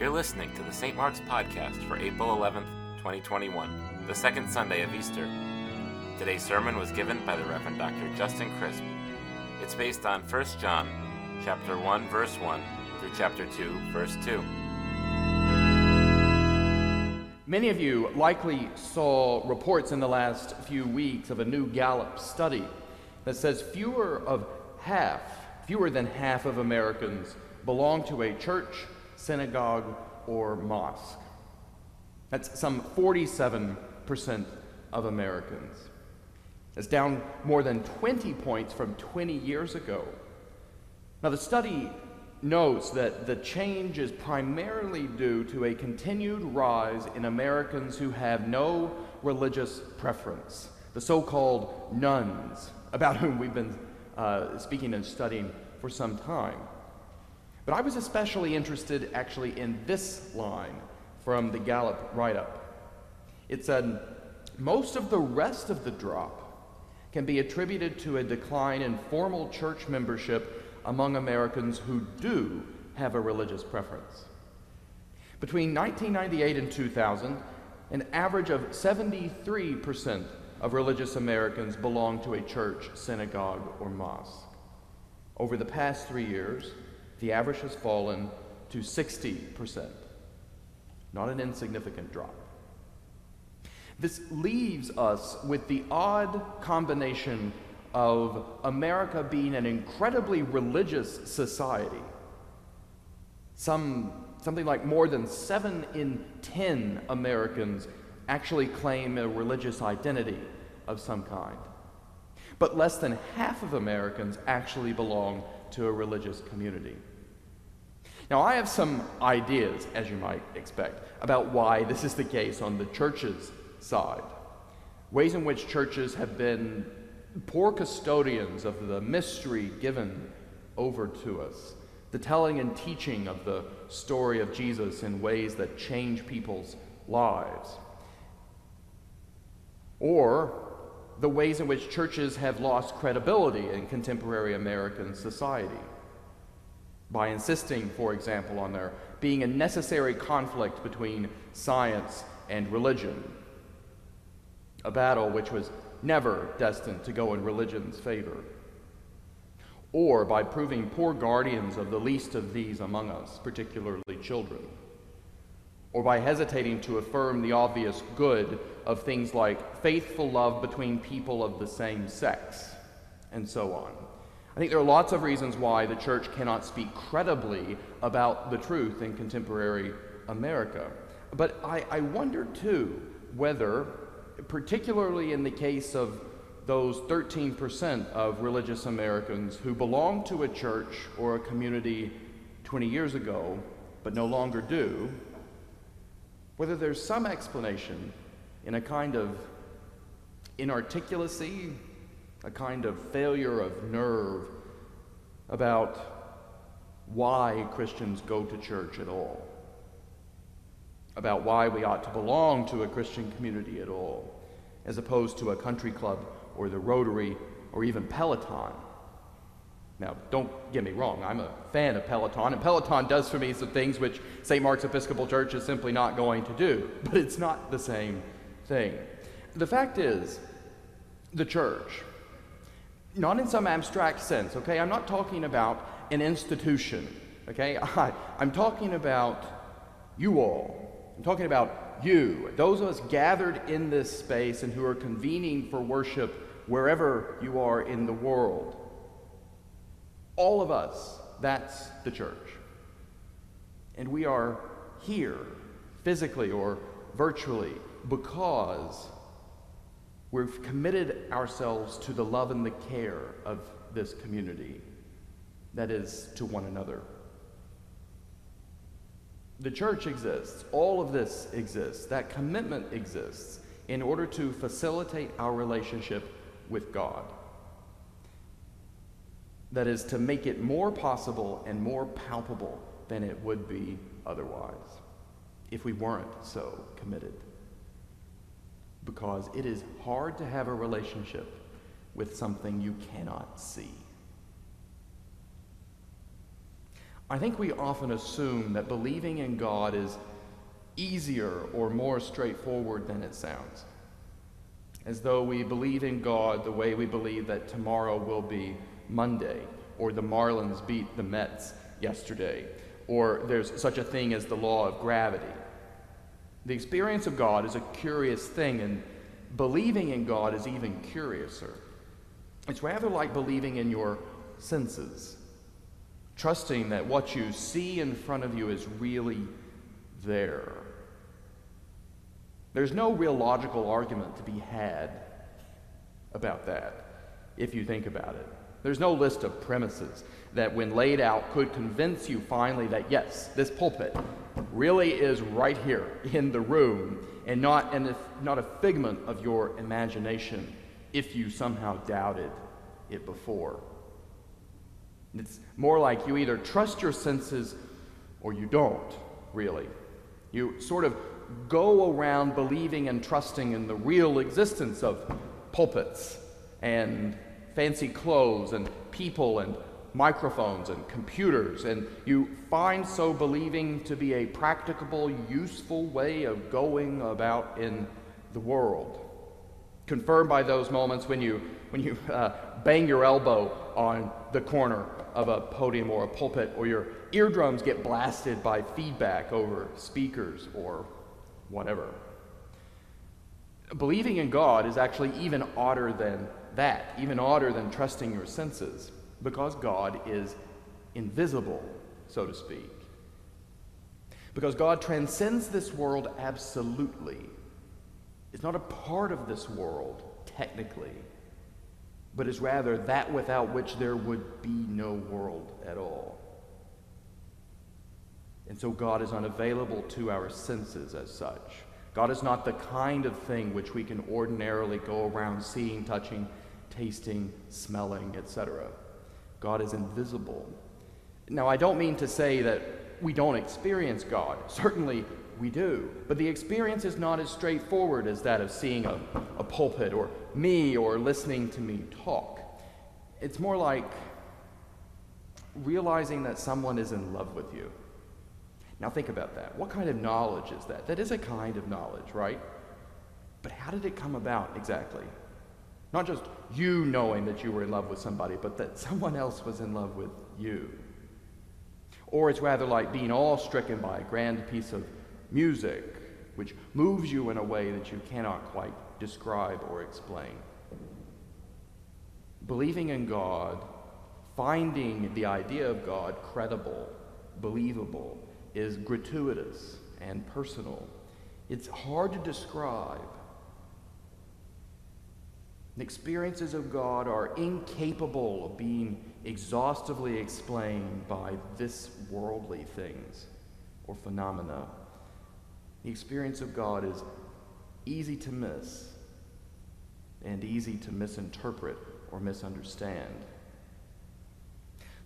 You're listening to the St. Mark's Podcast for April 11th, 2021, the second Sunday of Easter. Today's sermon was given by the Reverend Dr. Justin Crisp. It's based on 1 John chapter 1 verse 1 through chapter 2 verse 2. Many of you likely saw reports in the last few weeks of a new Gallup study that says fewer of half, fewer than half of Americans belong to a church, synagogue, or mosque. That's some 47% of Americans. That's down more than 20 points from 20 years ago. Now, the study notes that the change is primarily due to a continued rise in Americans who have no religious preference, the so called nones, about whom we've been uh, speaking and studying for some time. But I was especially interested actually in this line from the Gallup write up. It said, Most of the rest of the drop can be attributed to a decline in formal church membership among Americans who do have a religious preference. Between 1998 and 2000, an average of 73% of religious Americans belong to a church, synagogue, or mosque. Over the past three years, the average has fallen to 60%. Not an insignificant drop. This leaves us with the odd combination of America being an incredibly religious society. Some, something like more than seven in ten Americans actually claim a religious identity of some kind. But less than half of Americans actually belong to a religious community. Now, I have some ideas, as you might expect, about why this is the case on the church's side. Ways in which churches have been poor custodians of the mystery given over to us, the telling and teaching of the story of Jesus in ways that change people's lives. Or the ways in which churches have lost credibility in contemporary American society by insisting, for example, on there being a necessary conflict between science and religion, a battle which was never destined to go in religion's favor, or by proving poor guardians of the least of these among us, particularly children, or by hesitating to affirm the obvious good of things like faithful love between people of the same sex, and so on. I think there are lots of reasons why the church cannot speak credibly about the truth in contemporary America. But I, I wonder too whether, particularly in the case of those 13% of religious Americans who belonged to a church or a community 20 years ago but no longer do, whether there's some explanation in a kind of inarticulacy a kind of failure of nerve about why Christians go to church at all, about why we ought to belong to a Christian community at all, as opposed to a country club or the Rotary or even Peloton. Now, don't get me wrong, I'm a fan of Peloton, and Peloton does for me some things which St. Mark's Episcopal Church is simply not going to do, but it's not the same thing. The fact is, the church, not in some abstract sense, okay? I'm not talking about an institution, okay? I, I'm talking about you all. I'm talking about you, those of us gathered in this space and who are convening for worship wherever you are in the world. All of us, that's the church. And we are here, physically or virtually, because We've committed ourselves to the love and the care of this community, that is, to one another. The church exists, all of this exists, that commitment exists in order to facilitate our relationship with God. That is, to make it more possible and more palpable than it would be otherwise if we weren't so committed because it is hard to have a relationship with something you cannot see. I think we often assume that believing in God is easier or more straightforward than it sounds. As though we believe in God the way we believe that tomorrow will be Monday, or the Marlins beat the Mets yesterday, or there's such a thing as the law of gravity. The experience of God is a curious thing, and believing in God is even curiouser. It's rather like believing in your senses, trusting that what you see in front of you is really there. There's no real logical argument to be had about that, if you think about it. There's no list of premises that, when laid out, could convince you finally that, yes, this pulpit really is right here in the room and not, if, not a figment of your imagination if you somehow doubted it before. It's more like you either trust your senses or you don't, really. You sort of go around believing and trusting in the real existence of pulpits and fancy clothes and people and microphones and computers, and you find so believing to be a practicable, useful way of going about in the world. Confirmed by those moments when you, when you uh, bang your elbow on the corner of a podium or a pulpit, or your eardrums get blasted by feedback over speakers or whatever. Believing in God is actually even odder than that, even odder than trusting your senses because God is invisible, so to speak. Because God transcends this world absolutely. Is not a part of this world, technically, but is rather that without which there would be no world at all. And so God is unavailable to our senses as such. God is not the kind of thing which we can ordinarily go around seeing, touching, tasting, smelling, etc. God is invisible. Now, I don't mean to say that we don't experience God. Certainly we do. But the experience is not as straightforward as that of seeing a, a pulpit or me or listening to me talk. It's more like realizing that someone is in love with you. Now, think about that. What kind of knowledge is that? That is a kind of knowledge, right? But how did it come about exactly? Not just you knowing that you were in love with somebody, but that someone else was in love with you. Or it's rather like being awe stricken by a grand piece of music which moves you in a way that you cannot quite describe or explain. Believing in God, finding the idea of God credible, believable, is gratuitous and personal. It's hard to describe experiences of God are incapable of being exhaustively explained by this worldly things or phenomena. The experience of God is easy to miss and easy to misinterpret or misunderstand.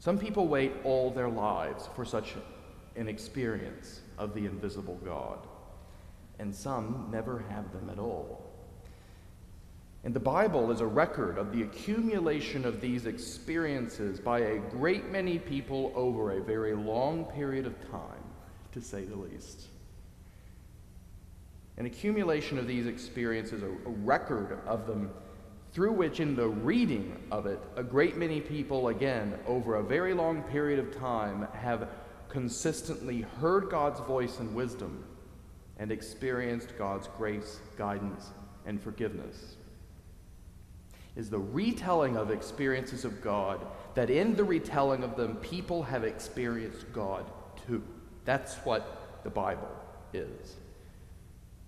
Some people wait all their lives for such an experience of the invisible God, and some never have them at all. And the Bible is a record of the accumulation of these experiences by a great many people over a very long period of time, to say the least. An accumulation of these experiences, a, record of them, through which, in the reading of it, a great many people, again, over a very long period of time, have consistently heard God's voice and wisdom and experienced God's grace, guidance, and forgiveness is the retelling of experiences of God, that in the retelling of them, people have experienced God too. That's what the Bible is.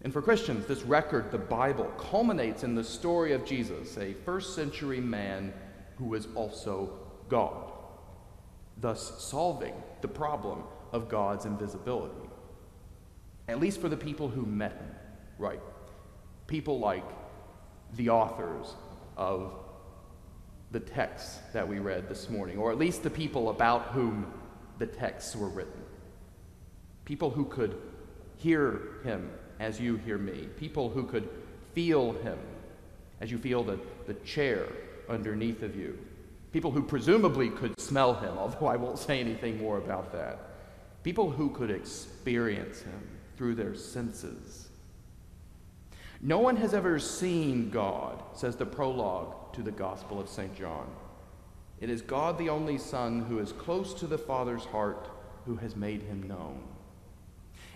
And for Christians, this record, the Bible, culminates in the story of Jesus, a first century man who was also God, thus solving the problem of God's invisibility. At least for the people who met him, right? People like the authors of the texts that we read this morning, or at least the people about whom the texts were written. People who could hear him as you hear me, people who could feel him as you feel the, the chair underneath of you, People who presumably could smell him, although I won't say anything more about that. People who could experience him through their senses. No one has ever seen God, says the prologue to the Gospel of St. John. It is God the only Son who is close to the Father's heart who has made him known.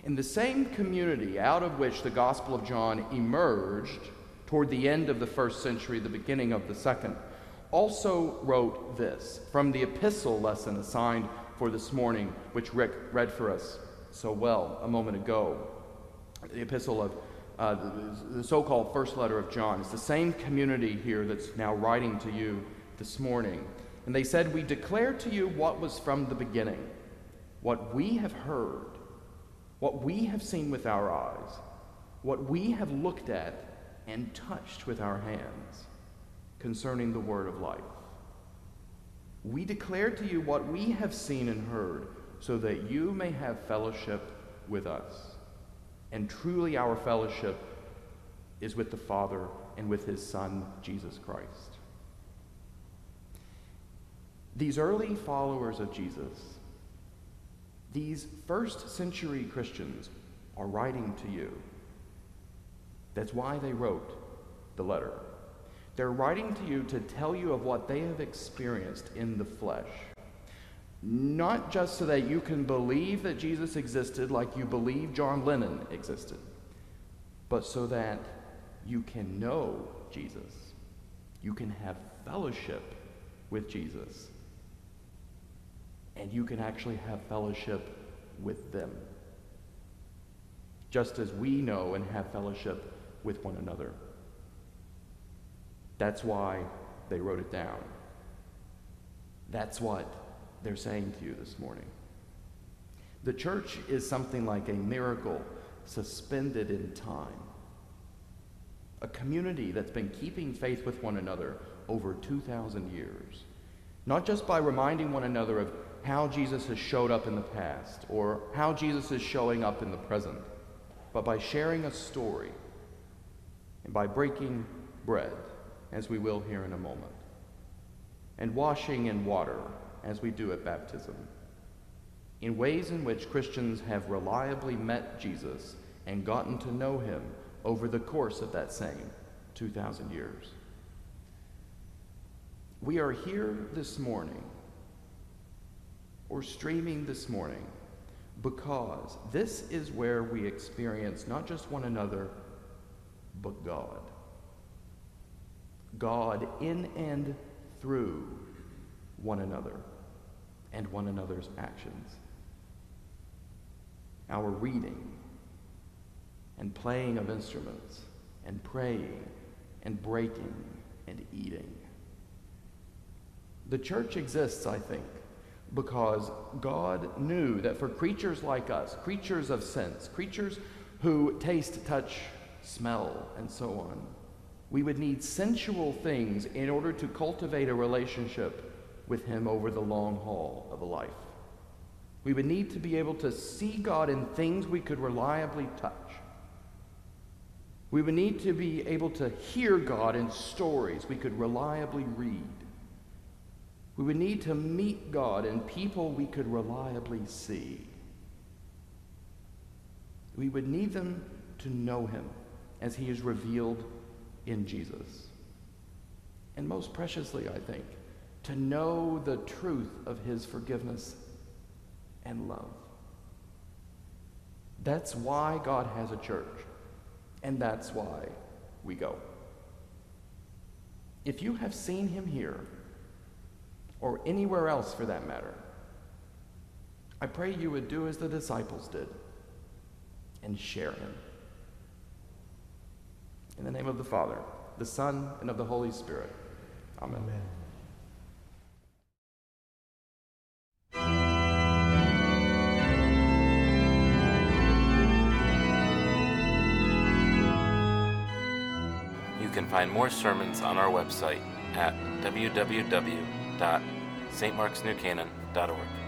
In the same community out of which the Gospel of John emerged toward the end of the first century, the beginning of the second, also wrote this from the epistle lesson assigned for this morning, which Rick read for us so well a moment ago. The epistle of uh, the, the so called first letter of John. It's the same community here that's now writing to you this morning. And they said, We declare to you what was from the beginning, what we have heard, what we have seen with our eyes, what we have looked at and touched with our hands concerning the word of life. We declare to you what we have seen and heard, so that you may have fellowship with us. And truly, our fellowship is with the Father and with his Son, Jesus Christ. These early followers of Jesus, these first century Christians, are writing to you. That's why they wrote the letter. They're writing to you to tell you of what they have experienced in the flesh. Not just so that you can believe that Jesus existed like you believe John Lennon existed, but so that you can know Jesus. You can have fellowship with Jesus. And you can actually have fellowship with them. Just as we know and have fellowship with one another. That's why they wrote it down. That's what they're saying to you this morning. The church is something like a miracle suspended in time. A community that's been keeping faith with one another over 2,000 years. Not just by reminding one another of how Jesus has showed up in the past or how Jesus is showing up in the present, but by sharing a story and by breaking bread as we will here in a moment, and washing in water, as we do at baptism, in ways in which Christians have reliably met Jesus and gotten to know him over the course of that same 2,000 years. We are here this morning, or streaming this morning, because this is where we experience not just one another, but God. God in and through one another and one another's actions. Our reading and playing of instruments and praying and breaking and eating. The church exists, I think, because God knew that for creatures like us, creatures of sense, creatures who taste, touch, smell, and so on, we would need sensual things in order to cultivate a relationship with Him over the long haul of a life. We would need to be able to see God in things we could reliably touch. We would need to be able to hear God in stories we could reliably read. We would need to meet God in people we could reliably see. We would need them to know Him as He is revealed in Jesus. And most preciously, I think, to know the truth of his forgiveness and love. That's why God has a church, and that's why we go. If you have seen him here, or anywhere else for that matter, I pray you would do as the disciples did and share him. In the name of the Father, the Son, and of the Holy Spirit. Amen. Amen. You can find more sermons on our website at www.stmarksnewcanaan.org.